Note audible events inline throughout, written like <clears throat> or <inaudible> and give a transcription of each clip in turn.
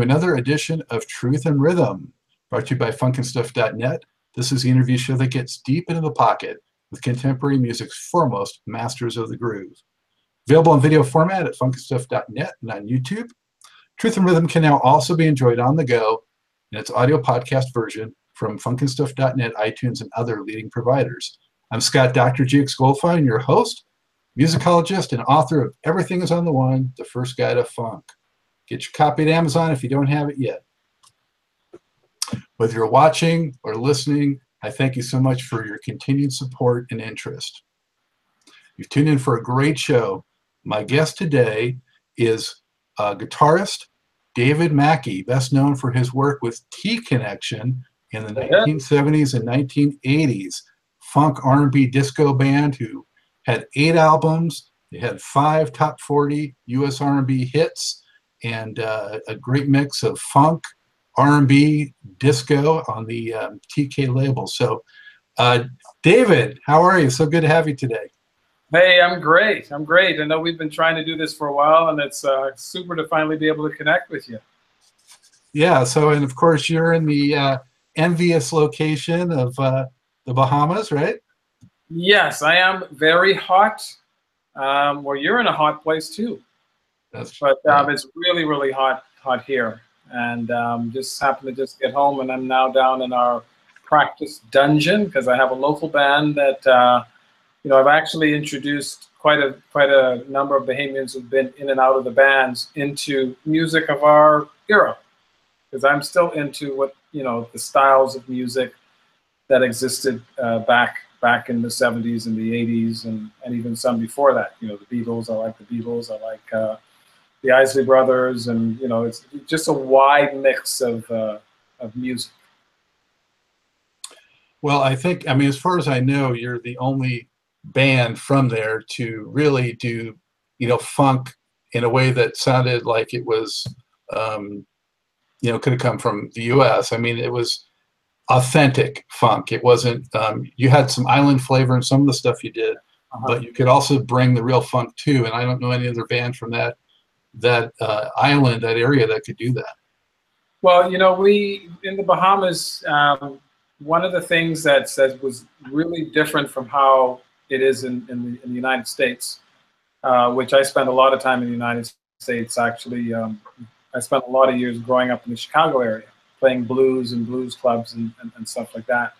Another edition of Truth and Rhythm, brought to you by funknstuff.net. This is the interview show that gets deep into the pocket with contemporary music's foremost masters of the groove. Available in video format at funknstuff.net and on YouTube. Truth and Rhythm can now also be enjoyed on the go in its audio podcast version from funknstuff.net, iTunes, and other leading providers. I'm Scott Dr. GX Goldfine, your host, musicologist, and author of Everything is on the One, the first guide to funk. Get your copy at Amazon if you don't have it yet. Whether you're watching or listening, I thank you so much for your continued support and interest. You've tuned in for a great show. My guest today is uh, guitarist David Mackey, best known for his work with T Connection in the 1970s and 1980s, funk R&B disco band who had eight albums. They had five top 40 U.S. R&B hits and uh, a great mix of funk, R&B, disco on the um, TK label. So, uh, David, how are you? So good to have you today. Hey, I'm great. I'm great. I know we've been trying to do this for a while, and it's uh, super to finally be able to connect with you. Yeah. So, and of course, you're in the uh, envious location of uh, the Bahamas, right? Yes, I am very hot. Um, well, you're in a hot place too. That's but um, yeah. it's really, really hot, hot here, and um, just happened to just get home, and I'm now down in our practice dungeon because I have a local band that uh, you know I've actually introduced quite a quite a number of Bahamians who've been in and out of the bands into music of our era because I'm still into what you know the styles of music that existed uh, back back in the 70s and the 80s and, and even some before that. You know, the Beatles. I like the Beatles. I like uh, the Isley Brothers, and you know, it's just a wide mix of uh, of music. Well, I think I mean, as far as I know, you're the only band from there to really do you know funk in a way that sounded like it was um, you know could have come from the U.S. I mean, it was authentic funk. It wasn't. Um, you had some island flavor in some of the stuff you did, uh-huh. but you could also bring the real funk too. And I don't know any other band from that that uh, island, that area that could do that? Well, you know, we in the Bahamas, um, one of the things that says was really different from how it is in, in, the, in the United States, uh, which I spent a lot of time in the United States. Actually, um, I spent a lot of years growing up in the Chicago area, playing blues and blues clubs and, and, and stuff like that.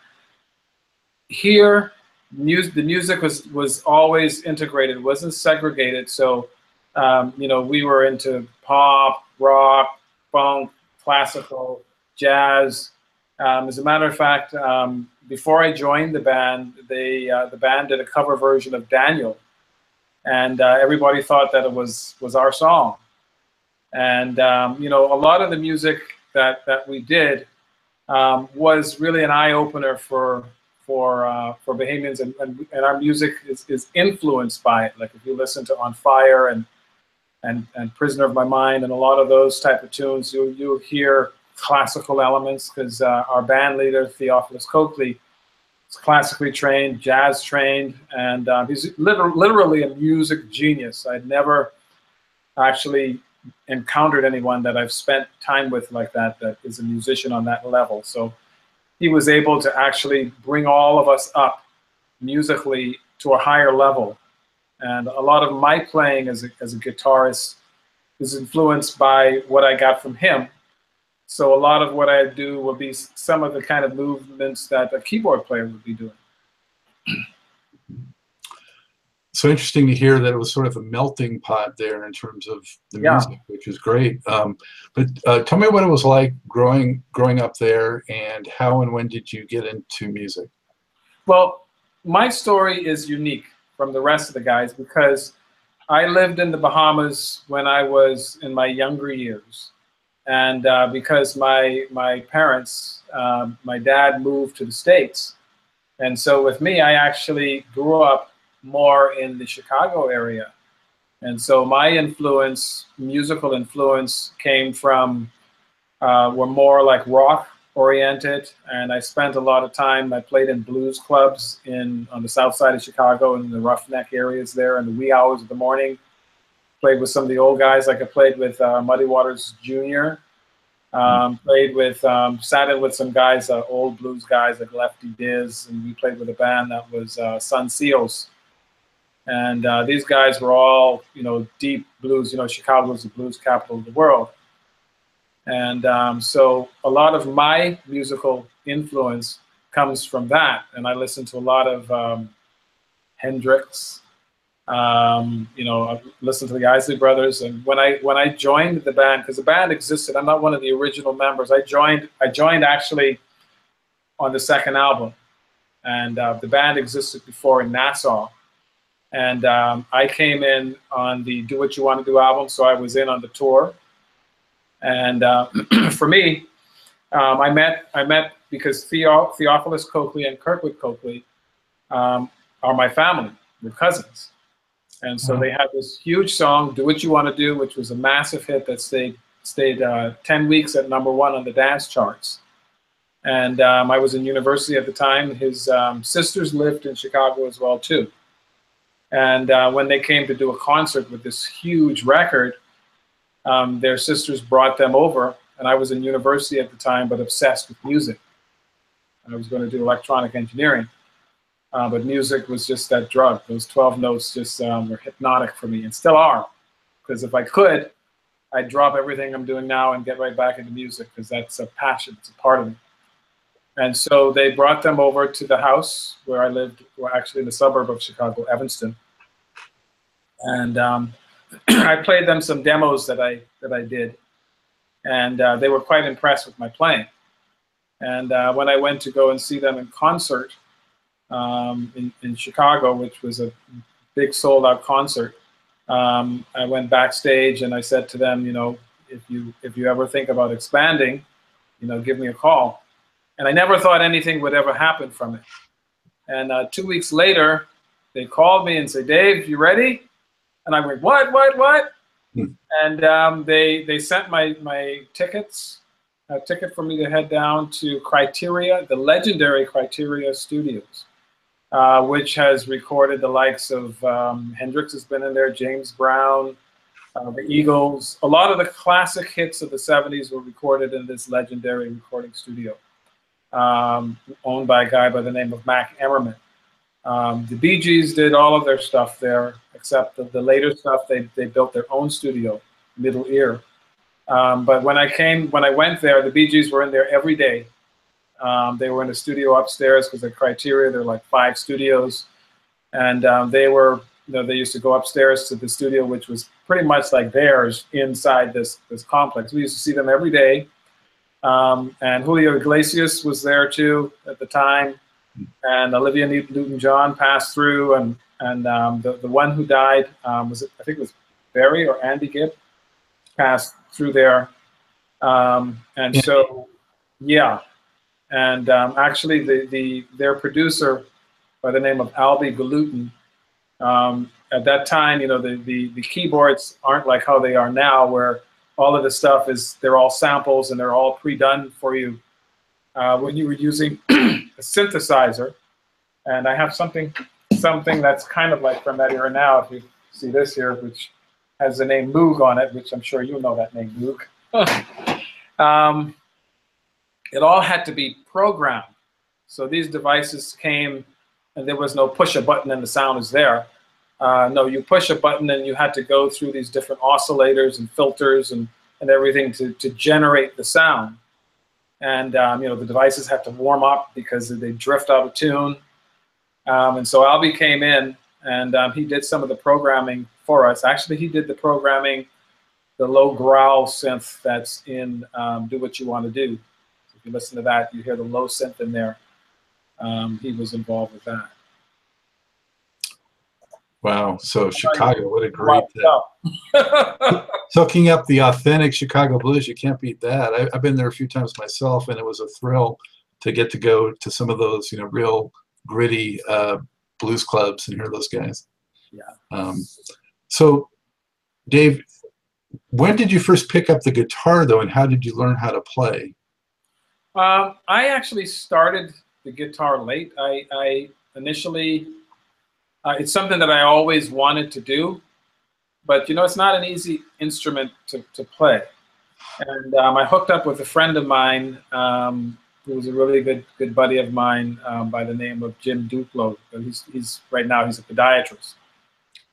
Here, music, the music was was always integrated, wasn't segregated. So um, you know, we were into pop, rock, funk, classical, jazz. Um, as a matter of fact, um, before I joined the band, they uh, the band did a cover version of Daniel, and uh, everybody thought that it was was our song. And um, you know, a lot of the music that that we did um, was really an eye opener for for uh, for Bahamians, and, and, and our music is, is influenced by it. Like if you listen to On Fire and and, and Prisoner of My Mind and a lot of those type of tunes, you, you'll hear classical elements because uh, our band leader, Theophilus Coakley, is classically trained, jazz trained, and um, he's liter- literally a music genius. I'd never actually encountered anyone that I've spent time with like that that is a musician on that level. So he was able to actually bring all of us up musically to a higher level and a lot of my playing as a, as a guitarist is influenced by what I got from him. So a lot of what I do will be some of the kind of movements that a keyboard player would be doing. So interesting to hear that it was sort of a melting pot there in terms of the yeah. music, which is great. Um, but uh, tell me what it was like growing growing up there, and how and when did you get into music? Well, my story is unique from the rest of the guys because I lived in the Bahamas when I was in my younger years, and uh, because my my parents, uh, my dad moved to the states, and so with me, I actually grew up more in the Chicago area, and so my influence, musical influence, came from uh, were more like rock oriented, and I spent a lot of time. I played in blues clubs in on the south side of Chicago in the roughneck areas there in the wee hours of the morning. played with some of the old guys, like I played with uh, Muddy Waters Jr. Um, played with, um, sat in with some guys, uh, old blues guys like Lefty Dizz, and we played with a band that was uh, Son Seals. And uh, these guys were all, you know, deep blues. You know, Chicago was the blues capital of the world. And um, so a lot of my musical influence comes from that. And I listen to a lot of um, Hendrix, um, you know, I listened to the Isley Brothers, and when I when I joined the band, because the band existed, I'm not one of the original members. I joined I joined actually on the second album, and uh, the band existed before in Nassau, and um, I came in on the Do What You Want to Do album, so I was in on the tour, and uh, <clears throat> for me, um, I met I met because Theo, Theophilus Coakley and Kirkwood Coakley um, are my family, we're cousins. And so they had this huge song, "Do What You Want to Do," which was a massive hit that stayed stayed uh, ten weeks at number one on the dance charts. And um, I was in university at the time. His um, sisters lived in Chicago as well too. And uh, when they came to do a concert with this huge record, um, their sisters brought them over, and I was in university at the time, but obsessed with music. I was going to do electronic engineering. Uh, but music was just that drug. Those 12 notes just um, were hypnotic for me and still are. Because if I could, I'd drop everything I'm doing now and get right back into music because that's a passion, it's a part of me. And so they brought them over to the house where I lived, well, actually in the suburb of Chicago, Evanston. And um, <clears throat> I played them some demos that I that I did, and uh, they were quite impressed with my playing. And uh, when I went to go and see them in concert, um, in, in Chicago, which was a big sold out concert. Um, I went backstage and I said to them, you know, if you if you ever think about expanding, you know, give me a call. And I never thought anything would ever happen from it. And uh, two weeks later, they called me and said, Dave, you ready? And I went, what, what, what? Hmm. And um, they they sent my my tickets, a ticket for me to head down to Criteria, the legendary Criteria Studios. Uh, which has recorded the likes of um, Hendrix has been in there, James Brown, uh, the Eagles. A lot of the classic hits of the 70s were recorded in this legendary recording studio, um, owned by a guy by the name of Mack Emerman. Um, the Bee Gees did all of their stuff there, except the, the later stuff, they, they built their own studio, Middle Ear. Um, but when I came, when I went there, the Bee Gees were in there every day um, they were in a studio upstairs because the criteria, there are like five studios. And um, they were, you know, they used to go upstairs to the studio, which was pretty much like theirs inside this, this complex. We used to see them every day. Um, and Julio Iglesias was there too at the time. And Olivia Newton-John passed through. And, and um, the, the one who died, um, was I think it was Barry or Andy Gibb, passed through there. Um, and so, yeah, and um, actually, the, the their producer, by the name of Albhy Galuten, um, at that time, you know, the, the, the keyboards aren't like how they are now, where all of the stuff is, they're all samples and they're all pre-done for you. Uh, when you were using <clears throat> a synthesizer, and I have something, something that's kind of like from that era now, if you see this here, which has the name Moog on it, which I'm sure you know that name, Moog. um, it all had to be programmed. So these devices came and there was no push a button and the sound is there. Uh, no, you push a button and you had to go through these different oscillators and filters and, and everything to, to generate the sound. And um, you know the devices have to warm up because they drift out of tune. Um, and so Albhy came in and um, he did some of the programming for us. Actually, he did the programming, the low growl synth that's in um, Do What You Want to Do. If you listen to that, you hear the low synth in there. Um, he was involved with that. Wow. So Chicago, what a great <laughs> soaking up the authentic Chicago blues. You can't beat that. I, have been there a few times myself, and it was a thrill to get to go to some of those, you know, real gritty uh, blues clubs and hear those guys. Yeah. Um, so, Dave, when did you first pick up the guitar, though, and how did you learn how to play? Um, I actually started the guitar late. I, I initially, uh, it's something that I always wanted to do. but you know, it's not an easy instrument to, to play. And um, I hooked up with a friend of mine um, who was a really good good buddy of mine um, by the name of Jim Duplo. He's, he's right now he's a podiatrist.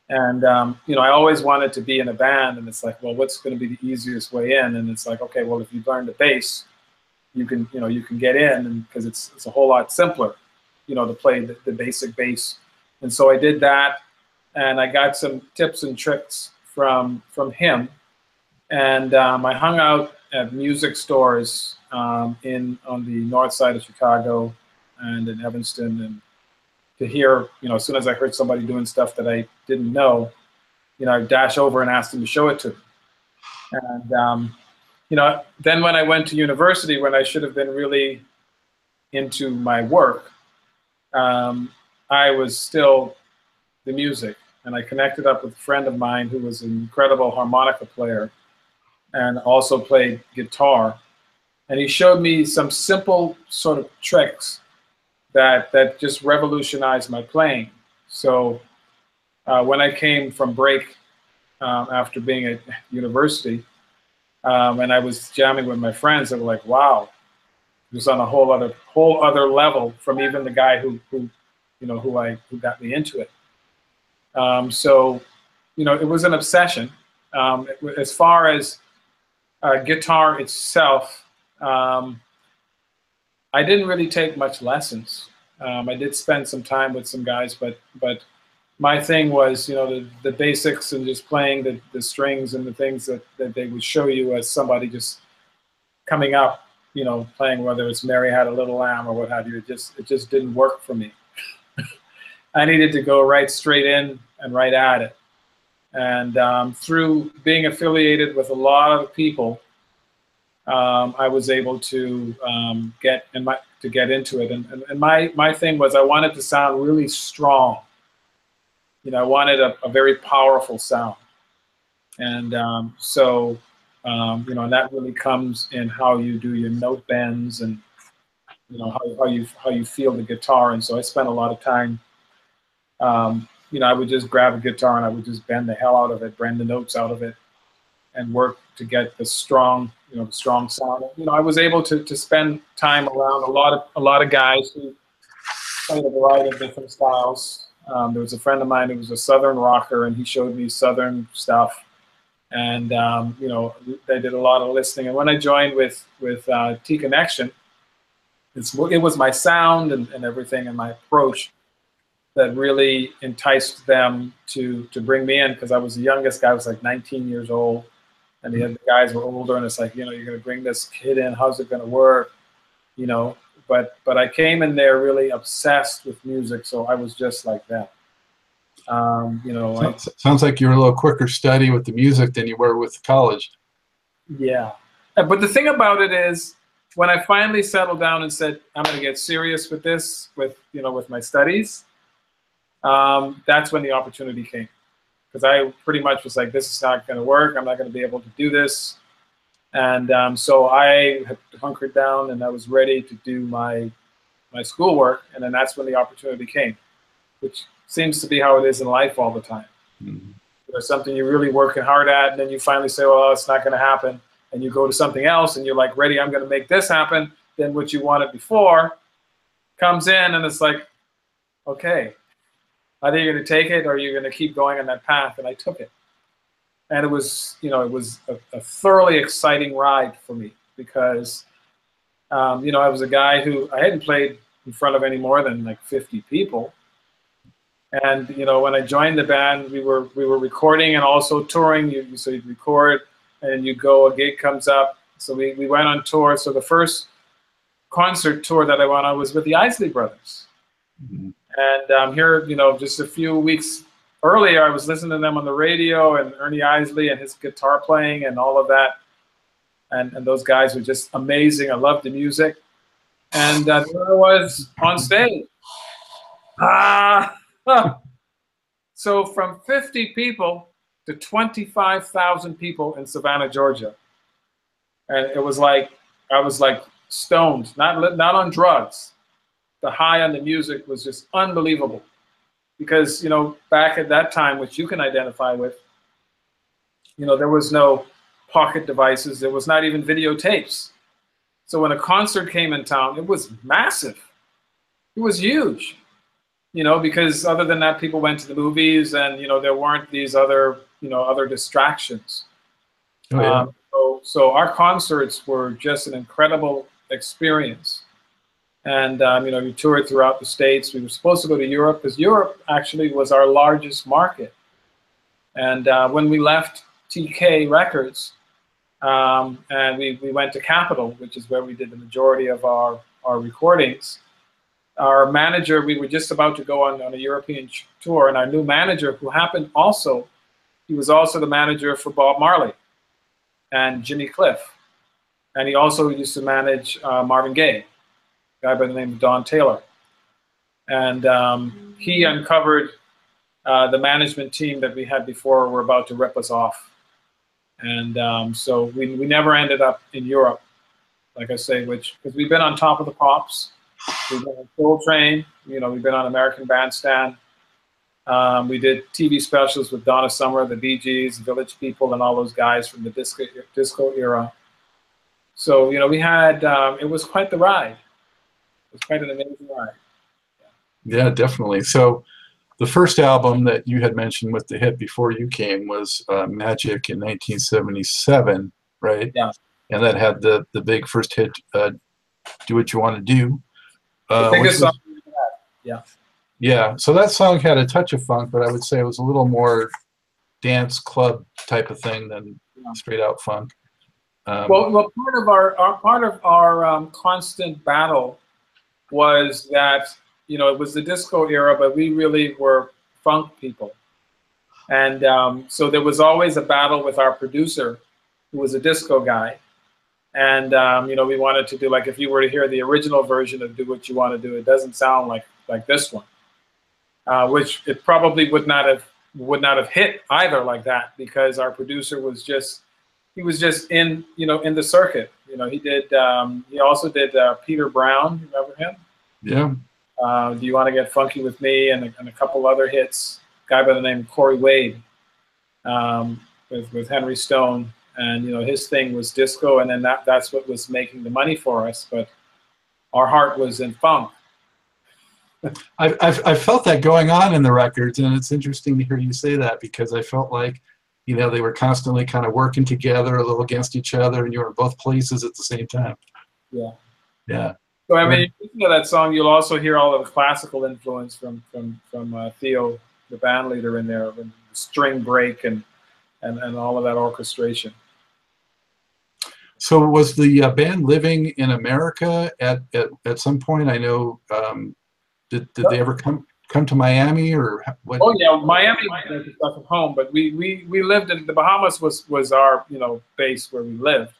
And um, you know, I always wanted to be in a band, and it's like, well, what's going to be the easiest way in? And it's like, okay, well, if you learn the bass, you can, you know, you can get in, because it's it's a whole lot simpler, you know, to play the, the basic bass. And so I did that, and I got some tips and tricks from from him, and um, I hung out at music stores um, in on the north side of Chicago and in Evanston, and to hear, you know, as soon as I heard somebody doing stuff that I didn't know, you know, I'd dash over and ask them to show it to me. And, um, you know, then when I went to university, when I should have been really into my work, um, I was still the music. And I connected up with a friend of mine who was an incredible harmonica player and also played guitar. And he showed me some simple sort of tricks that that just revolutionized my playing. So uh, when I came from break um, after being at university, um, and I was jamming with my friends, they were like, "Wow, just on a whole other whole other level from even the guy who who you know who I who got me into it." Um, so you know, it was an obsession. Um, as far as uh, guitar itself, um, I didn't really take much lessons. Um, I did spend some time with some guys, but but my thing was, you know, the, the basics and just playing the, the strings and the things that, that they would show you as somebody just coming up, you know, playing whether it's Mary Had a Little Lamb or what have you. It just it just didn't work for me. I needed to go right straight in and right at it. And um, through being affiliated with a lot of people, um, I was able to um, get in my to get into it. And, and, and, my my thing was I wanted to sound really strong. You know, I wanted a, a very powerful sound, and um, so um, you know, and that really comes in how you do your note bends and you know how, how you how you feel the guitar. And so I spent a lot of time. Um, you know, I would just grab a guitar and I would just bend the hell out of it, bend the notes out of it, and work to get the strong you know, strong sound. You know, I was able to, to spend time around a lot of a lot of guys who played a variety of different styles. Um, there was a friend of mine who was a Southern rocker, and he showed me Southern stuff. And um, you know, they did a lot of listening. And when I joined with with uh, T Connection, it was my sound and, and everything and my approach that really enticed them to to bring me in because I was the youngest guy. I was like 19 years old and the other guys were older, and it's like, you know, you're going to bring this kid in. How's it going to work? You know, but but I came in there really obsessed with music, so I was just like that. Um, you know, sounds, I, sounds like you're a little quicker study with the music than you were with college. Yeah, uh, but the thing about it is, when I finally settled down and said I'm going to get serious with this, with you know, with my studies, um, that's when the opportunity came because I pretty much was like, this is not going to work. I'm not going to be able to do this. And um, so I hunkered down and I was ready to do my my schoolwork. And then that's when the opportunity came, which seems to be how it is in life all the time. Mm-hmm. There's something you're really working hard at, and then you finally say, well, it's not going to happen. And you go to something else and you're like, ready, I'm going to make this happen. Then what you wanted before comes in, and it's like, okay, either you're going to take it or you're going to keep going on that path. And I took it. And it was, you know, it was a, a thoroughly exciting ride for me because, um, you know, I was a guy who I hadn't played in front of any more than like 50 people. And you know, when I joined the band, we were we were recording and also touring. You, so you record and you go. A gig comes up. So we, we went on tour. So the first concert tour that I went on was with the Isley Brothers. Mm-hmm. And um, here, you know, just a few weeks earlier, I was listening to them on the radio and Ernie Isley and his guitar playing and all of that. And, and those guys were just amazing. I loved the music. And uh, there I was on stage. Ah! <laughs> so from 50 people to 25,000 people in Savannah, Georgia. And it was like, I was like stoned, not, not on drugs, the high on the music was just unbelievable because you know back at that time which you can identify with You know, there was no pocket devices. There was not even videotapes. So when a concert came in town, it was massive. It was huge. You know, because other than that, people went to the movies, and you know, there weren't these other, you know, other distractions. Oh, yeah. Um, so, so our concerts were just an incredible experience. And um, you know, we toured throughout the states. We were supposed to go to Europe because Europe actually was our largest market. And uh, when we left TK Records, um, and we, we went to Capitol, which is where we did the majority of our, our recordings. Our manager, we were just about to go on, on a European tour, and our new manager, who happened also, he was also the manager for Bob Marley and Jimmy Cliff. And he also used to manage uh, Marvin Gaye, guy by the name of Don Taylor. And um, he uncovered uh, the management team that we had before were about to rip us off. And um, so we, we never ended up in Europe, like I say, which, because we've been on top of the pops. We've been on Soul Train, you know, we've been on American Bandstand. Um, we did TV specials with Donna Summer, the Bee Gees, Village People, and all those guys from the disco, disco era. So, you know, we had, um, it was quite the ride. It was quite an amazing ride. Yeah, definitely. So the first album that you had mentioned with the hit before you came was uh, Magic in 1977, right? Yeah. And that had the, the big first hit, uh, Do What You Want to Do. Uh, The biggest song. Yeah. Yeah, so that song had a touch of funk, but I would say it was a little more dance club type of thing than Yeah. straight out funk. Um, Well, well, part of our, our part of our um, constant battle was that you know it was the disco era, but we really were funk people, and um, so there was always a battle with our producer, who was a disco guy, and um, you know we wanted to do like if you were to hear the original version of "Do What You Want to Do," it doesn't sound like like this one, uh, which it probably would not have would not have hit either like that because our producer was just he was just in you know in the circuit. You know, he did. Um, he also did uh, Peter Brown. You remember him? yeah, Uh, Do you want to get funky with me? And a, and a couple other hits. Guy by the name of Cory Wade um, with with Henry Stone, and you know his thing was disco, and then that that's what was making the money for us. But our heart was in funk. I've, I've, I've felt that going on in the records, and it's interesting to hear you say that because I felt like, you know, they were constantly kind of working together, a little against each other, and you were in both places at the same time. Yeah. Yeah, So I mean, you listen to that song, you'll also hear all of the classical influence from from from uh, Theo, the band leader, in there, and string break and and and all of that orchestration. So was the uh, band living in America at, at, at some point? I know. Um, did did they ever come come to Miami or what? Oh yeah, Miami stuff at home, but we we we lived in the Bahamas was was our you know base where we lived.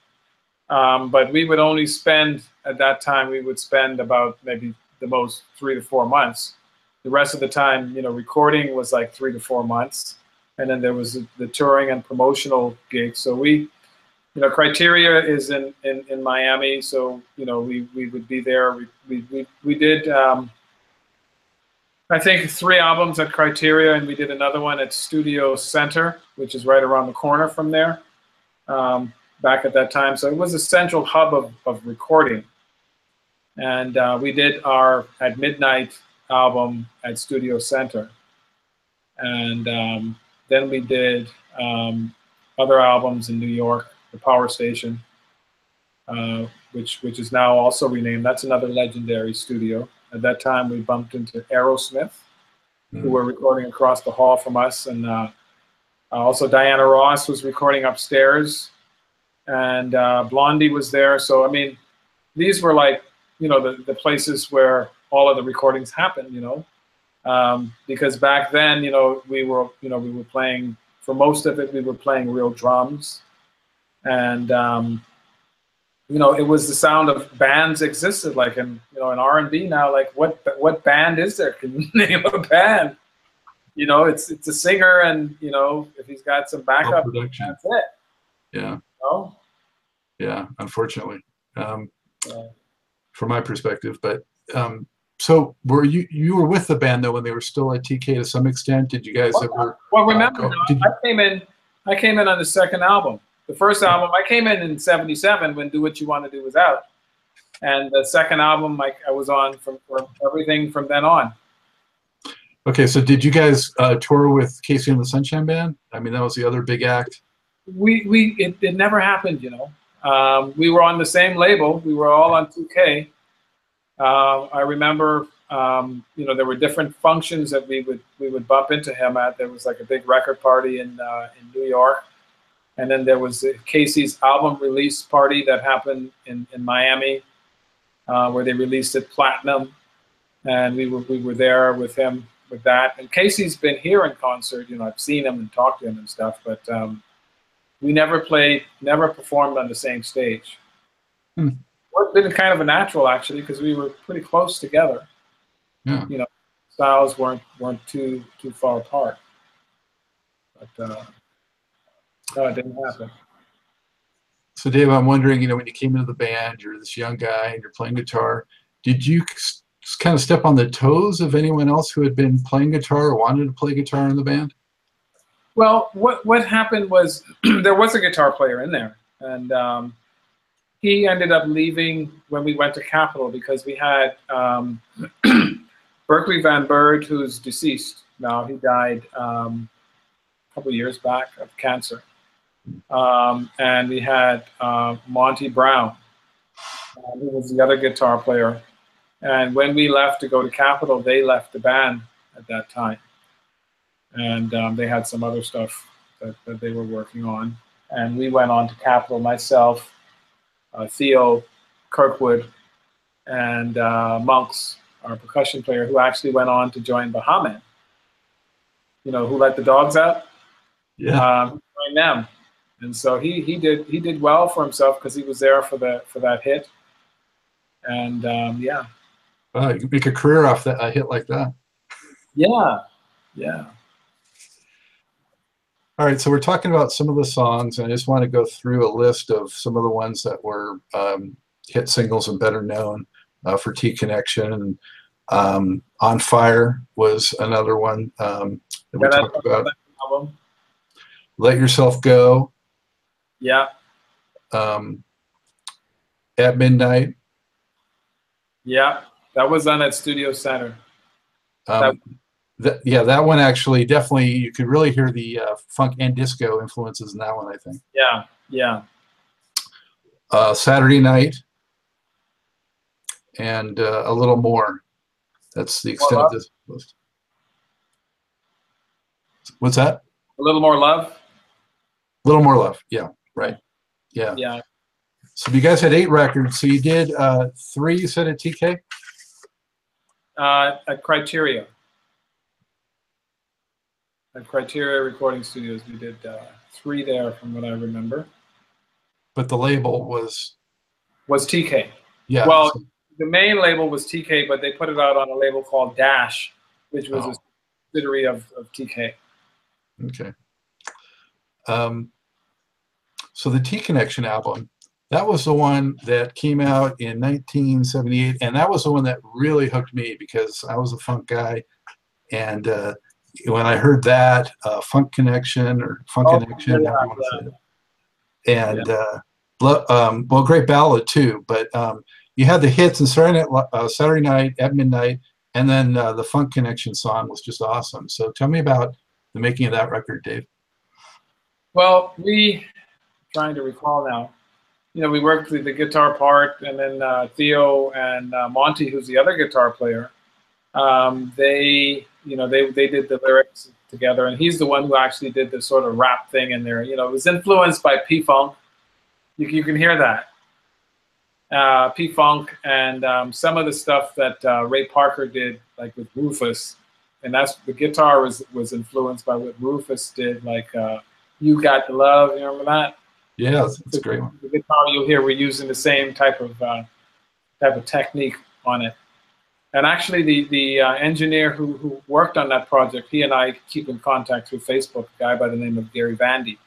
Um, but we would only spend at that time we would spend about maybe the most three to four months. The rest of the time, you know, recording was like three to four months, and then there was the, the touring and promotional gigs. So we, you know, Criteria is in in, in Miami, so you know we we would be there. We we we, we did. Um, I think three albums at Criteria, and we did another one at Studio Center, which is right around the corner from there. Um, back at that time, so it was a central hub of, of recording. And uh, we did our at midnight album at Studio Center, and um, then we did um, other albums in New York, the Power Station, uh, which which is now also renamed. That's another legendary studio. At that time, we bumped into Aerosmith, who were recording across the hall from us, and uh, also Diana Ross was recording upstairs, and uh, Blondie was there. So I mean, these were like you know the, the places where all of the recordings happened. You know, um, because back then you know we were you know we were playing for most of it we were playing real drums, and um, you know, it was the sound of bands existed. Like in you know in R and B now, like what what band is there? Can you <laughs> name a band? You know, it's it's a singer, and you know if he's got some Oh, backup, production. that's it. Yeah, You know? yeah. Unfortunately, um, Yeah. from my perspective, but um, so were you you were with the band though when they were still at TK to some extent? Did you guys ever? Well, remember, go- did I came in. I came in on the second album. The first album, I came in in 77 when Do What You Want to Do was out. And the second album, I, I was on from, from everything from then on. Okay, so did you guys uh, tour with KC and the Sunshine Band? I mean, that was the other big act. We, we it, it never happened, you know. Um, we were on the same label. We were all on TK. Uh, I remember, um, you know, there were different functions that we would we would bump into him at. There was like a big record party in uh, in New York, and then there was KC's album release party that happened in in Miami, uh, where they released it platinum, and we were we were there with him with that. And KC's been here in concert. You know, I've seen him and talked to him and stuff, but um, we never played, never performed on the same stage. Hmm. It's been kind of a natural actually because we were pretty close together. Yeah. You know, styles weren't weren't too too far apart. But uh, no, it didn't happen. So, Dave, I'm wondering, you know, when you came into the band, you're this young guy and you're playing guitar. Did you kind of step on the toes of anyone else who had been playing guitar or wanted to play guitar in the band? Well, what what happened was <clears throat> there was a guitar player in there, and um, he ended up leaving when we went to Capitol because we had um, <clears throat> Berkley Van Byrd, who's deceased now. He died um, a couple years back of cancer, um, and we had uh, Monty Brown, uh, who was the other guitar player and when we left to go to Capitol, they left the band at that time. And um, they had some other stuff that, that, they were working on. And we went on to Capitol, myself, uh, Theo Kirkwood, and uh, Monks, our percussion player, who actually went on to join Baha Men. You know, who let the dogs out? Yeah. Um, joined them. And so he, he did he did well for himself because he was there for the for that hit. And um, yeah, Wow, you can make a career off that a hit like that. Yeah, yeah. All right, so we're talking about some of the songs, and I just want to go through a list of some of the ones that were um, hit singles and better known uh, for T Connection. And um, On Fire was another one um, that we talked about. album. Let Yourself Go, Yeah, um, At Midnight. yeah. That was on at Studio Center. Um, that, yeah, that one actually definitely you could really hear the uh, funk and disco influences in that one. I think Yeah, yeah. uh, Saturday Night and uh, a little more. That's the extent of this list. What's that? A little more love. A little more love. Yeah, right. Yeah. Yeah, So you guys had eight records. So you did uh, three. You said at TK. uh, at Criteria. At Criteria Recording Studios, we did uh, three there, from what I remember. but the label was Was TK. yeah. Well, so- the main label was TK, but they put it out on a label called Dash, which was Oh. a subsidiary of, of TK. okay. Um, so the T Connection album, that was the one that came out in 1978, and that was the one that really hooked me because I was a funk guy, and uh, when I heard that uh, Funk Connection or Funk Oh, Connection, yeah, however you want to say it, and uh, um, well, great ballad too, but um, you had the hits and Saturday night, uh, Saturday night at midnight, and then uh, the Funk Connection song was just awesome. So tell me about the making of that record, Dave. Well, we trying to recall now. You know, we worked with the guitar part, and then uh, Theo and uh, Monty, who's the other guitar player. Um, they, you know, they they did the lyrics together, and he's the one who actually did the sort of rap thing in there. You know, it was influenced by P Funk. You, you can hear that. Uh, P Funk and um, some of the stuff that uh, Ray Parker did, like with Rufus, and that's the guitar was was influenced by what Rufus did, like uh, "You Got the Love." You remember that? Yeah, it's, it's a great one. The guitar you'll hear, we're using the same type of uh, type of technique on it. And actually, the the uh, engineer who, who worked on that project, he and I keep in contact through Facebook. A guy by the name of Gary Vandy.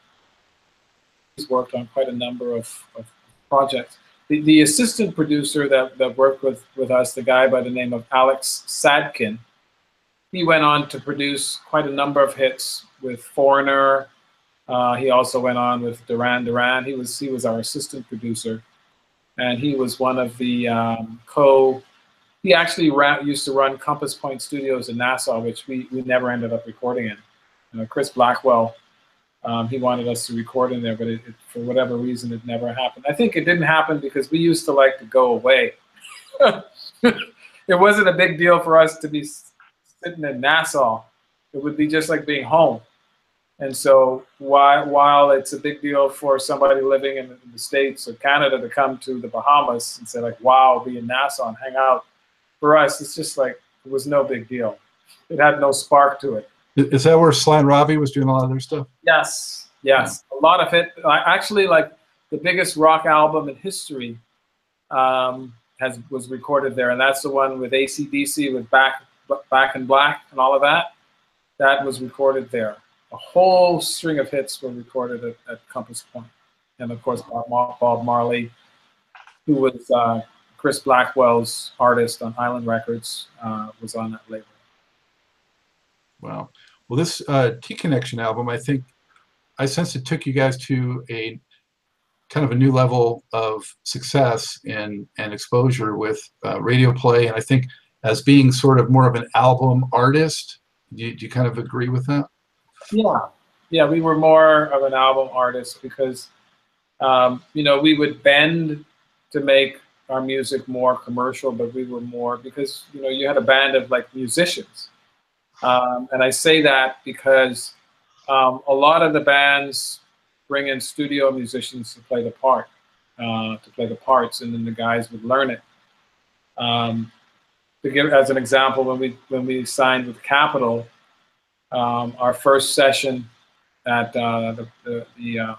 He's worked on quite a number of, of projects. The, the assistant producer that, that worked with, with us, the guy by the name of Alex Sadkin, he went on to produce quite a number of hits with Foreigner, Uh, he also went on with Duran Duran. He was he was our assistant producer, and he was one of the um, co. He actually ran, used to run Compass Point Studios in Nassau, which we, we never ended up recording in. You know, Chris Blackwell, um, he wanted us to record in there, but it, it, for whatever reason, it never happened. I think it didn't happen because we used to like to go away. <laughs> it wasn't a big deal for us to be sitting in Nassau. It would be just like being home. And so while, while it's a big deal for somebody living in the States or Canada to come to the Bahamas and say like, wow, be in Nassau and hang out, for us, it's just like, it was no big deal. It had no spark to it. Is that where Sly and Robbie was doing a lot of their stuff? Yes, yes. Yeah. A lot of it, actually like the biggest rock album in history um, has was recorded there. And that's the one with AC/DC with Back, Back in Black and all of that. That was recorded there a whole string of hits were recorded at, at Compass Point. And of course, Bob, Marley, who was uh, Chris Blackwell's artist on Island Records, uh, was on that label. Wow. Well, this uh, T Connection album, I think, I sense it took you guys to a kind of a new level of success and, and exposure with uh, radio play. And I think as being sort of more of an album artist, do you, do you kind of agree with that? Yeah, yeah, we were more of an album artist because, um, you know, we would bend to make our music more commercial, but we were more because you know you had a band of like musicians, um, and I say that because um, a lot of the bands bring in studio musicians to play the part, uh, to play the parts, and then the guys would learn it. Um, to give as an example, when we when we signed with Capitol, um, our first session at uh, the the, the, uh,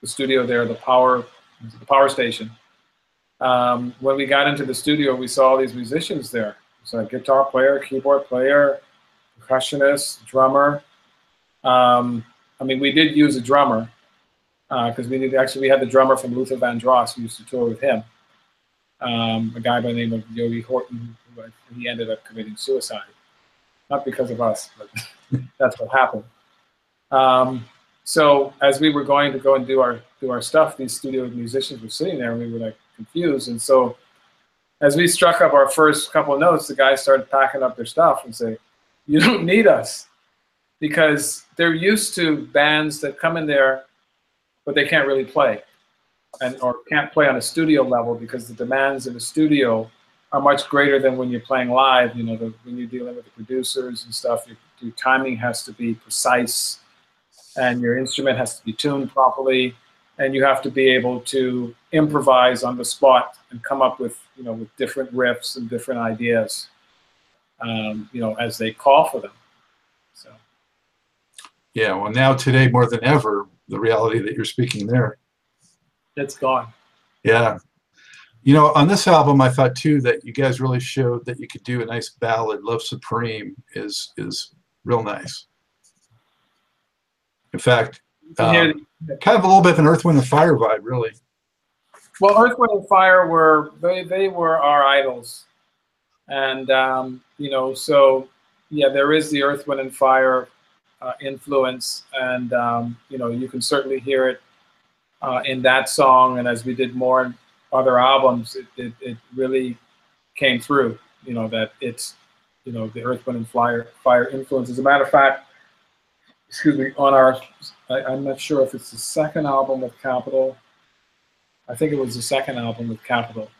the, studio there, the power the power station. Um, when we got into the studio, we saw all these musicians there. So a guitar player, keyboard player, percussionist, drummer. Um, I mean, we did use a drummer because uh, we did actually we had the drummer from Luther Vandross who used to tour with him. Um, a guy by the name of Yogi Horton, who he ended up committing suicide not because of us, but <laughs> that's what happened. Um, so as we were going to go and do our do our stuff, these studio musicians were sitting there, and we were like confused. And so as we struck up our first couple of notes, the guys started packing up their stuff and say, "You don't need us," because they're used to bands that come in there, but they can't really play, and or can't play on a studio level because the demands in a studio are much greater than when you're playing live. You know, the, when you're dealing with the producers and stuff, your, your timing has to be precise, and your instrument has to be tuned properly, and you have to be able to improvise on the spot and come up with you know with different riffs and different ideas. Um, you know, as they call for them. So. Yeah, well, now today more than ever, the reality that you're speaking there. It's gone. Yeah, you know, on this album, I thought too that you guys really showed that you could do a nice ballad. "Love Supreme" is is real nice. In fact, um, kind of a little bit of an Earth, Wind, and Fire vibe, really. Well, Earth, Wind, and Fire were they they were our idols, and um, you know, so yeah, there is the Earth, Wind, and Fire uh, influence, and um, you know, you can certainly hear it uh, in that song. And as we did more other albums, it, it, it, really came through. You know that it's you know the Earth, Wind, and Fire fire influence. As a matter of fact, excuse me, on our I, am not sure if it's the second album with Capitol. I think it was the second album with Capitol,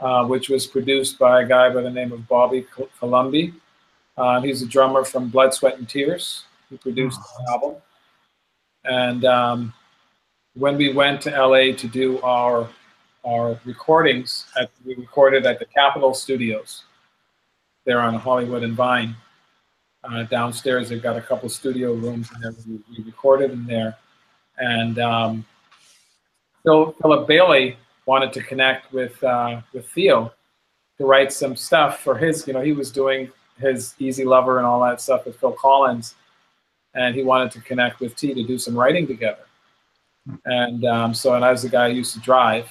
uh, which was produced by a guy by the name of Bobby Colomby. Uh, he's a drummer from Blood, Sweat, and Tears. He produced the album. And um, when we went to LA to do our our recordings. At, we recorded at the Capitol Studios there on Hollywood and Vine. Uh, downstairs, they've got a couple studio rooms and. We, we recorded in there. And um, Phil, Philip Bailey wanted to connect with, uh, with Theo to write some stuff for his, you know, he was doing his Easy Lover and all that stuff with Phil Collins. And he wanted to connect with T to do some writing together. And um, so, and I was the guy who used to drive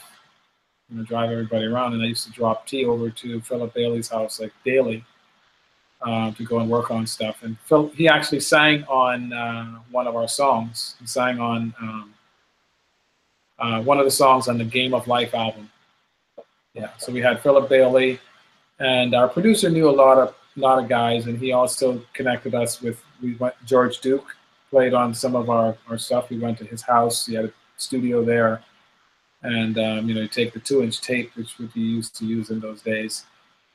you know, drive everybody around. And I used to drop T over to Philip Bailey's house like daily. uh, to go and work on stuff. And Phil, he actually sang on uh, one of our songs. He sang on um, uh, one of the songs on the Game of Life album. Yeah, so we had Philip Bailey, and our producer knew a lot of lot of guys, and he also connected us with we went George Duke played on some of our, our stuff. We went to his house. He had a studio there, and um, you know, you take the two-inch tape, which would be used to use in those days,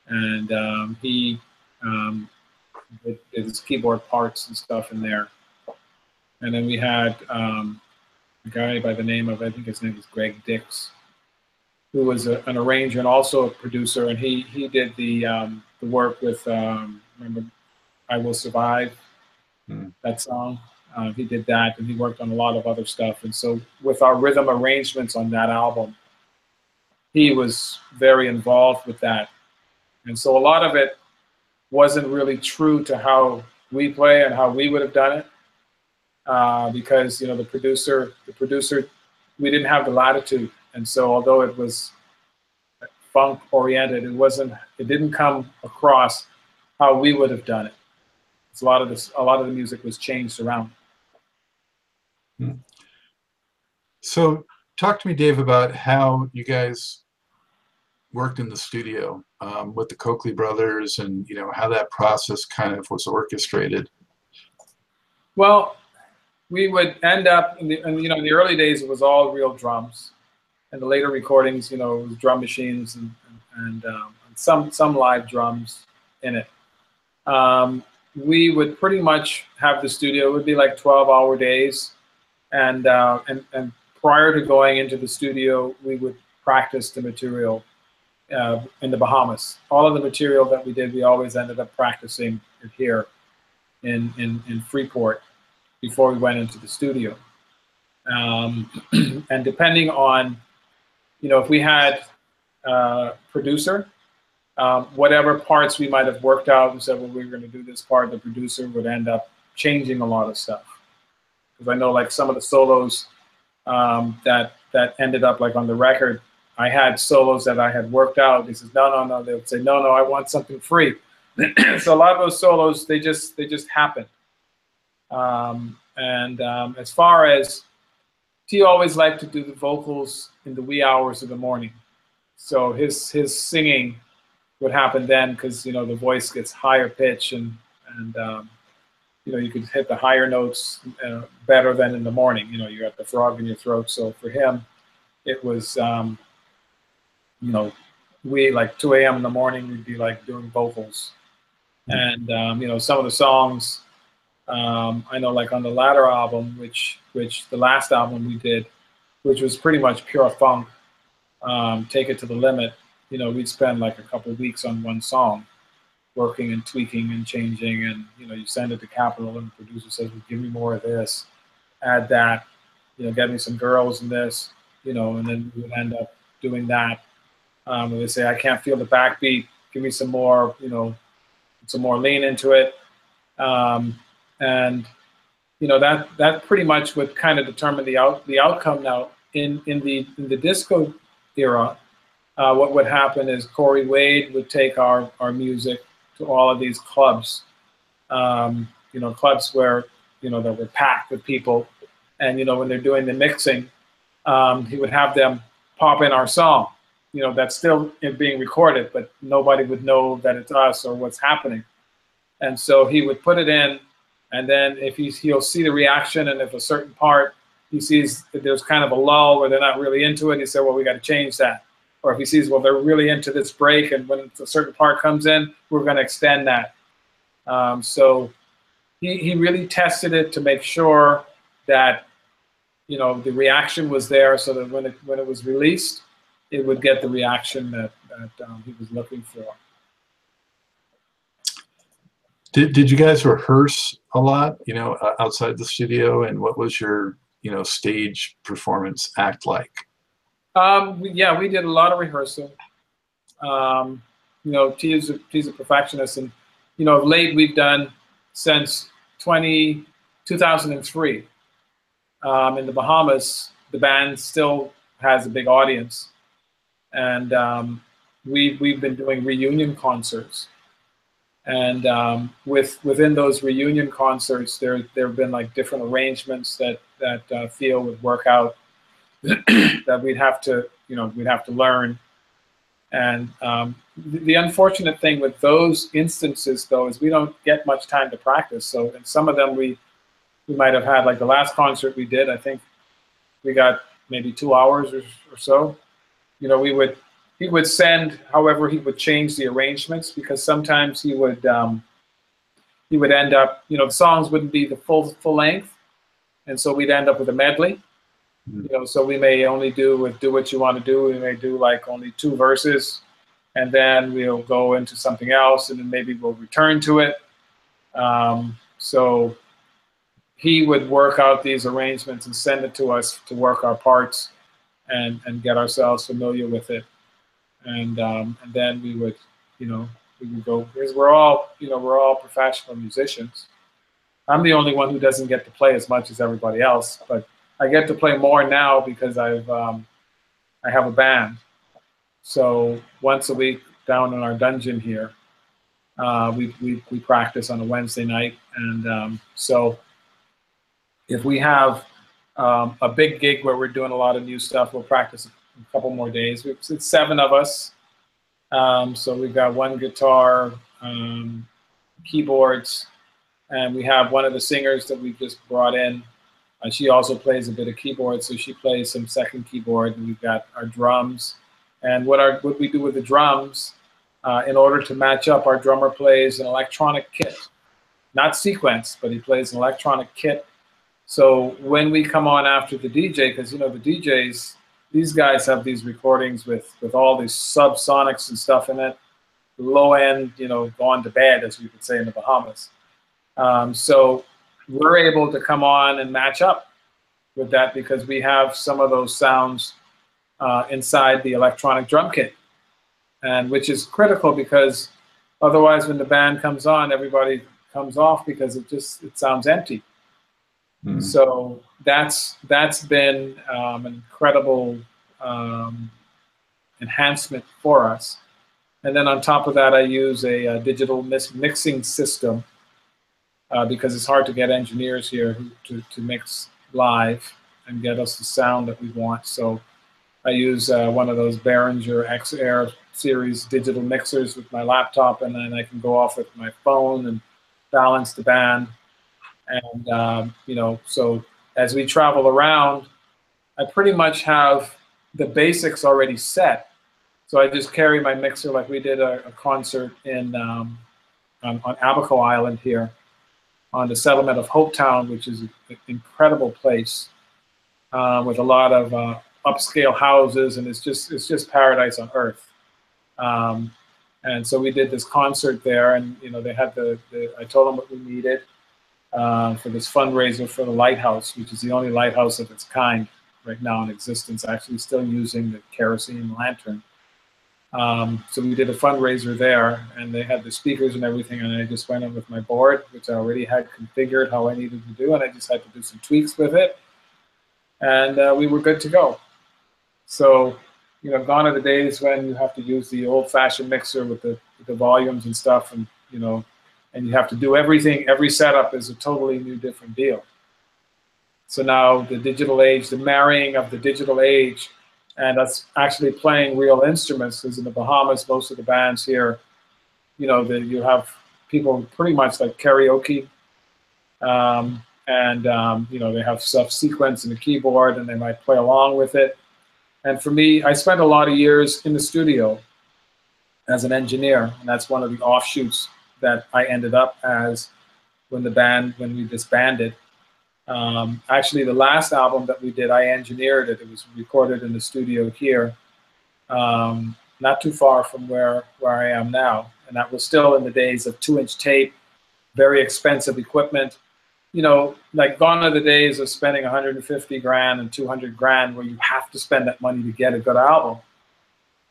and um, he um, did, his keyboard parts and stuff in there. And then we had um, a guy by the name of I think his name is Greg Dix, who was a, an arranger and also a producer, and he he did the um, the work with um, remember I Will Survive mm. that song. Uh, he did that, and he worked on a lot of other stuff. And so, with our rhythm arrangements on that album, he was very involved with that. And so, a lot of it wasn't really true to how we play and how we would have done it, uh, because you know the producer, the producer, we didn't have the latitude. And so, although it was funk oriented, it wasn't. It didn't come across how we would have done it. It's a lot of this. A lot of the music was changed around. So, talk to me, Dave, about how you guys worked in the studio um, with the Coakley brothers, and you know how that process kind of was orchestrated. Well, we would end up in the, in, you know, in the early days, it was all real drums, and the later recordings, you know, it was drum machines and and, and um, some some live drums in it. Um, we would pretty much have the studio. It would be like 12-hour days and, uh, and, and prior to going into the studio, we would practice the material uh, in the Bahamas. All of the material that we did, we always ended up practicing here in, in, in Freeport before we went into the studio. Um, <clears throat> and depending on, you know, if we had a producer, um, whatever parts we might have worked out and said, well, we we're going to do this part, the producer would end up changing a lot of stuff because I know like some of the solos um, that that ended up like on the record, I had solos that I had worked out. He says, no, no, no. They would say, no, no, I want something free. <clears throat> so a lot of those solos, they just they just happen. Um, and um, as far as he always liked to do the vocals in the wee hours of the morning. So his his singing would happen then because you know the voice gets higher pitch and and um, you know, you could hit the higher notes uh, better than in the morning. You know, you got the frog in your throat. So for him, it was, um, you know, we like 2 a.m. in the morning, we'd be like doing vocals. And, um, you know, some of the songs, um, I know like on the latter album, which, which the last album we did, which was pretty much pure funk, um, Take It to the Limit, you know, we'd spend like a couple weeks on one song working and tweaking and changing. And you know, you send it to Capitol, and the producer says, well, "Give me more of this, add that, you know, get me some girls in this, you know," and then we would end up doing that. Um, and they say, "I can't feel the backbeat. Give me some more, you know, some more lean into it." Um, and you know that that pretty much would kind of determine the out the outcome now in in the in the disco era. Uh, what would happen is Cory Wade would take our our music to all of these clubs, um, you know, clubs where, you know, that were packed with people. And, you know, when they're doing the mixing, um, he would have them pop in our song, you know, that's still being recorded, but nobody would know that it's us or what's happening. And so he would put it in, and then if he's, he'll see the reaction, and if a certain part he sees that there's kind of a lull where they're not really into it, he said, well, we got to change that or if he sees, well, they're really into this break, and when a certain part comes in, we're going to extend that. Um, so he, he really tested it to make sure that you know the reaction was there, so that when it when it was released, it would get the reaction that that um, he was looking for. Did Did you guys rehearse a lot? You know, outside the studio, and what was your you know stage performance act like? Um, we, yeah, we did a lot of rehearsal. Um, you know, T is a, T is a perfectionist, and you know, late we've done since 20, 2003 um, in the Bahamas. The band still has a big audience, and um, we we've been doing reunion concerts, And um, with within those reunion concerts, there there have been like different arrangements that that uh, Theo would work out <clears throat> that we'd have to you know we'd have to learn. And um, the, the unfortunate thing with those instances, though, is we don't get much time to practice. So in some of them, we we might have had like the last concert we did. I think we got maybe two hours or, or so. You know, we would he would send, however, he would change the arrangements because sometimes he would um, he would end up, you know, the songs wouldn't be the full full length, and so we'd end up with a medley. Mm-hmm. You know, so we may only do with "Do What You Want to Do." We may do like only two verses, and then we'll go into something else, and then maybe we'll return to it. Um, so he would work out these arrangements and send it to us to work our parts and, and get ourselves familiar with it. And, um, and then we would, you know, we would go, because we're all, you know, we're all professional musicians. I'm the only one who doesn't get to play as much as everybody else, but I get to play more now because I've, um, I have a band. So once a week down in our dungeon here, uh, we, we, we practice on a Wednesday night. And um, so if we have um, a big gig where we're doing a lot of new stuff, we'll practice a couple more days. It's seven of us. Um, so we've got one guitar, um, keyboards, and we have one of the singers that we just brought in. She also plays a bit of keyboard, so she plays some second keyboard, and we've got our drums. And what our what we do with the drums, uh, in order to match up, our drummer plays an electronic kit, not sequence, but he plays an electronic kit so when we come on after the DJ, because you know the DJs, these guys have these recordings with with all these subsonics and stuff in it, low end, you know, gone to bed as we could say in the Bahamas. Um, so we're able to come on and match up with that because we have some of those sounds uh, inside the electronic drum kit, and which is critical because otherwise, when the band comes on, everybody comes off because it just it sounds empty. Mm. So that's that's been um, an incredible um, enhancement for us. And then on top of that, I use a, a digital mixing system uh, because it's hard to get engineers here to, to mix live and get us the sound that we want. So I use uh, one of those Behringer X-Air series digital mixers with my laptop, and then I can go off with my phone and balance the band and, um, you know, so as we travel around, I pretty much have the basics already set. So I just carry my mixer like we did a, a concert in um, on, on, Abaco Island here on the settlement of Hopetown, which is an incredible place uh, with a lot of uh, upscale houses, and it's just it's just paradise on earth. Um, and so we did this concert there, and you know they had the, the I told them what we needed, uh, for this fundraiser for the lighthouse, which is the only lighthouse of its kind right now in existence, actually still using the kerosene lantern. Um, so we did a fundraiser there, and they had the speakers and everything, and I just went in with my board, which I already had configured how I needed to do, and I just had to do some tweaks with it, and uh, we were good to go. So, you know, gone are the days when you have to use the old-fashioned mixer with the, with the volumes and stuff, and you know, and you have to do everything, every setup is a totally new different deal. So now the digital age, the marrying of the digital age, and that's actually playing real instruments, because in the Bahamas, most of the bands here, you know, the, you have people pretty much like karaoke, um, and um, you know they have stuff sequenced in the keyboard, and they might play along with it. And for me, I spent a lot of years in the studio as an engineer, and that's one of the offshoots that I ended up as when the band when we disbanded. Um, actually, the last album that we did, I engineered it. It was recorded in the studio here, um, not too far from where where I am now, and that was still in the days of two-inch tape, very expensive equipment. You know, like gone are the days of spending 150 grand and 200 grand, where you have to spend that money to get a good album.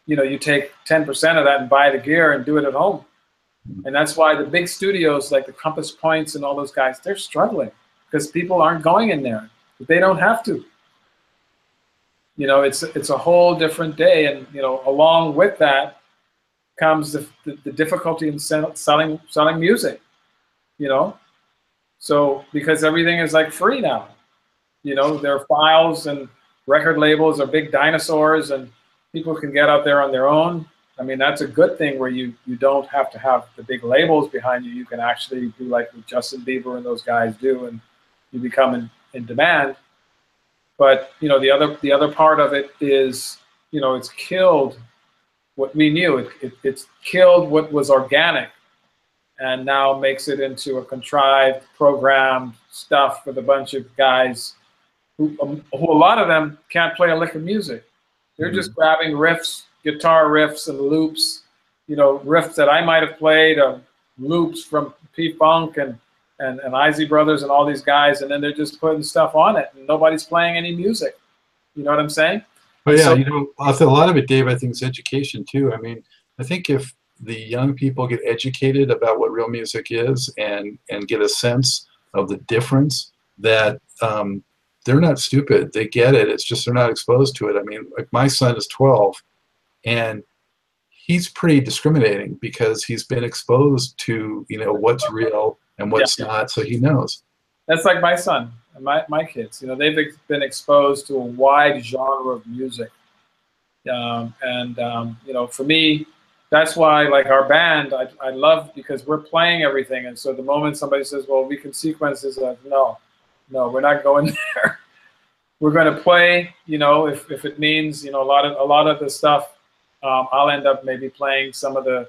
You know, you take 10% of that and buy the gear and do it at home and that's why the big studios like the Compass Points and all those guys, they're struggling because people aren't going in there. They don't have to. You know, it's it's a whole different day. And, you know, along with that comes the, the, the difficulty in sell, selling selling music. You know, so because everything is like free now, you know, their files and record labels are big dinosaurs, and people can get out there on their own. I mean, that's a good thing where you you don't have to have the big labels behind you. You can actually do like what Justin Bieber and those guys do, and you become in, in demand. But you know, the other the other part of it is, you know, it's killed what we knew. It, it, it's killed what was organic, and now makes it into a contrived, programmed stuff with a bunch of guys who, um, who a lot of them can't play a lick of music. They're mm-hmm. just grabbing riffs, guitar riffs and loops, you know, riffs that I might have played, uh, loops from P Funk and and, and Isley Brothers and all these guys, and then they're just putting stuff on it, and nobody's playing any music. You know what I'm saying? But yeah, so, you know, a lot of it, Dave, I think is education too. I mean, I think if the young people get educated about what real music is and and get a sense of the difference, that um, they're not stupid. They get it. It's just they're not exposed to it. I mean, like my son is 12, and he's pretty discriminating because he's been exposed to you know what's real and what's yeah. not, so he knows. That's like my son and my, my kids. You know, they've been exposed to a wide genre of music. Um, and, um, you know, for me, that's why, like our band, I, I love because we're playing everything. And so the moment somebody says, well, we can sequence this, uh, no, no, we're not going <laughs> there. we're going to play, you know, if, if it means, you know, a lot of, a lot of the stuff, um, I'll end up maybe playing some of the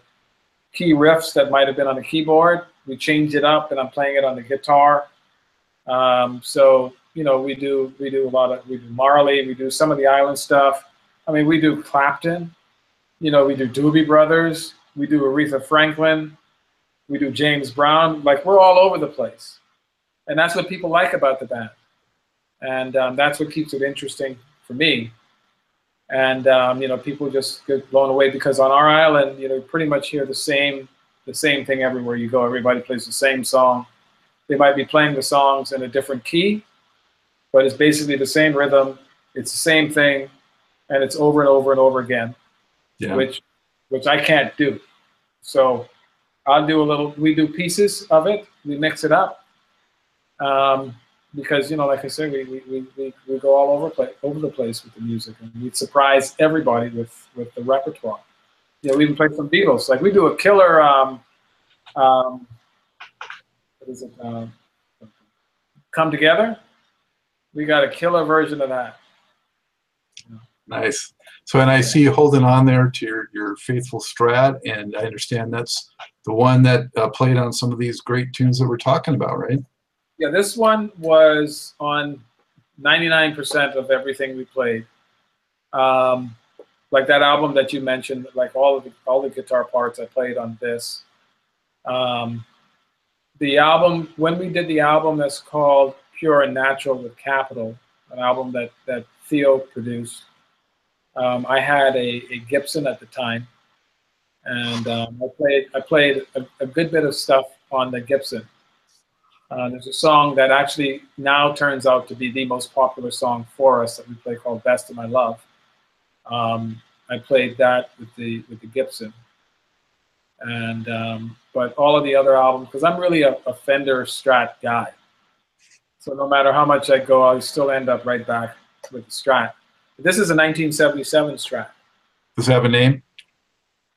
key riffs that might have been on the keyboard. We change it up and I'm playing it on the guitar. Um, so, you know, we do, we do a lot of, we do Marley, we do some of the island stuff. I mean, we do Clapton, you know, we do Doobie Brothers, we do Aretha Franklin, we do James Brown. Like we're all over the place. And that's what people like about the band. And um, that's what keeps it interesting for me. And um, you know, people just get blown away because on our island, you know, pretty much hear the same the same thing everywhere you go. Everybody plays the same song. They might be playing the songs in a different key, but it's basically the same rhythm. It's the same thing, and it's over and over and over again, yeah. which which I can't do. So I'll do a little. We do pieces of it. We mix it up. Um, because you know, like I said, we, we, we, we go all over play, over the place with the music, and we surprise everybody with with the repertoire. Know, we even play some Beatles. Like we do a killer. Um, um, what is it? Um, Come together. We got a killer version of that. Nice. So, and I see you holding on there to your, your faithful Strat, and I understand that's the one that uh, played on some of these great tunes that we're talking about, right? Yeah, this one was on 99% of everything we played. Um, like that album that you mentioned, like all of the, all the guitar parts I played on this. Um, the album, when we did the album that's called Pure and Natural with Capitol, an album that, that Theo produced, um, I had a, a, Gibson at the time. And um, I played, I played a, a good bit of stuff on the Gibson. Uh, there's a song that actually now turns out to be the most popular song for us that we play called "Best of My Love." Um, I played that with the with the Gibson, and um, but all of the other albums because I'm really a, a, Fender Strat guy. So no matter how much I go, I still end up right back with the Strat. This is a 1977 Strat. Does it have a name?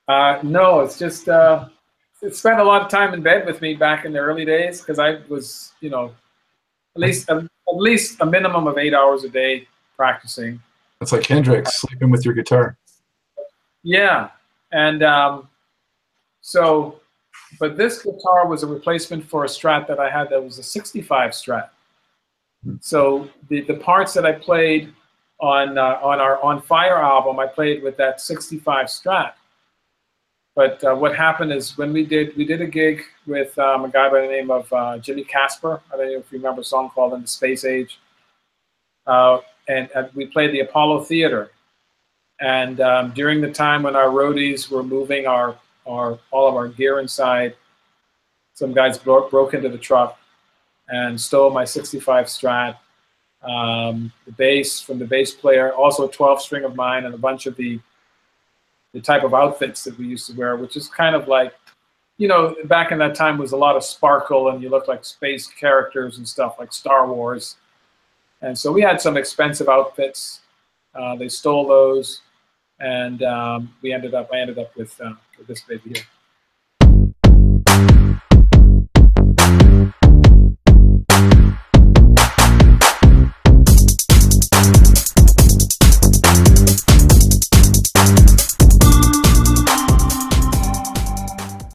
Uh, no, it's just uh, it spent a lot of time in bed with me back in the early days because I was, you know, at least at least a minimum of eight hours a day practicing. That's like Hendrix sleeping with your guitar. Yeah, and um, so, but this guitar was a replacement for a Strat that I had that was a 65 Strat. So the the parts that I played on uh, on our on Fire album, I played with that 65 Strat. But uh, what happened is when we did we did a gig with um, a guy by the name of uh, Jimmy Castor. I don't know if you remember a song called "In the Space Age," uh, and, and, we played the Apollo Theater. And um, during the time when our roadies were moving our our all of our gear inside, some guys broke broke into the truck and stole my 65 Strat, um, the bass from the bass player, also a 12 string of mine, and a bunch of the the type of outfits that we used to wear, which is kind of like, you know, back in that time was a lot of sparkle and you looked like space characters and stuff like Star Wars. And so we had some expensive outfits. Uh, they stole those, and um, we ended up. I ended up with, uh, with this baby here.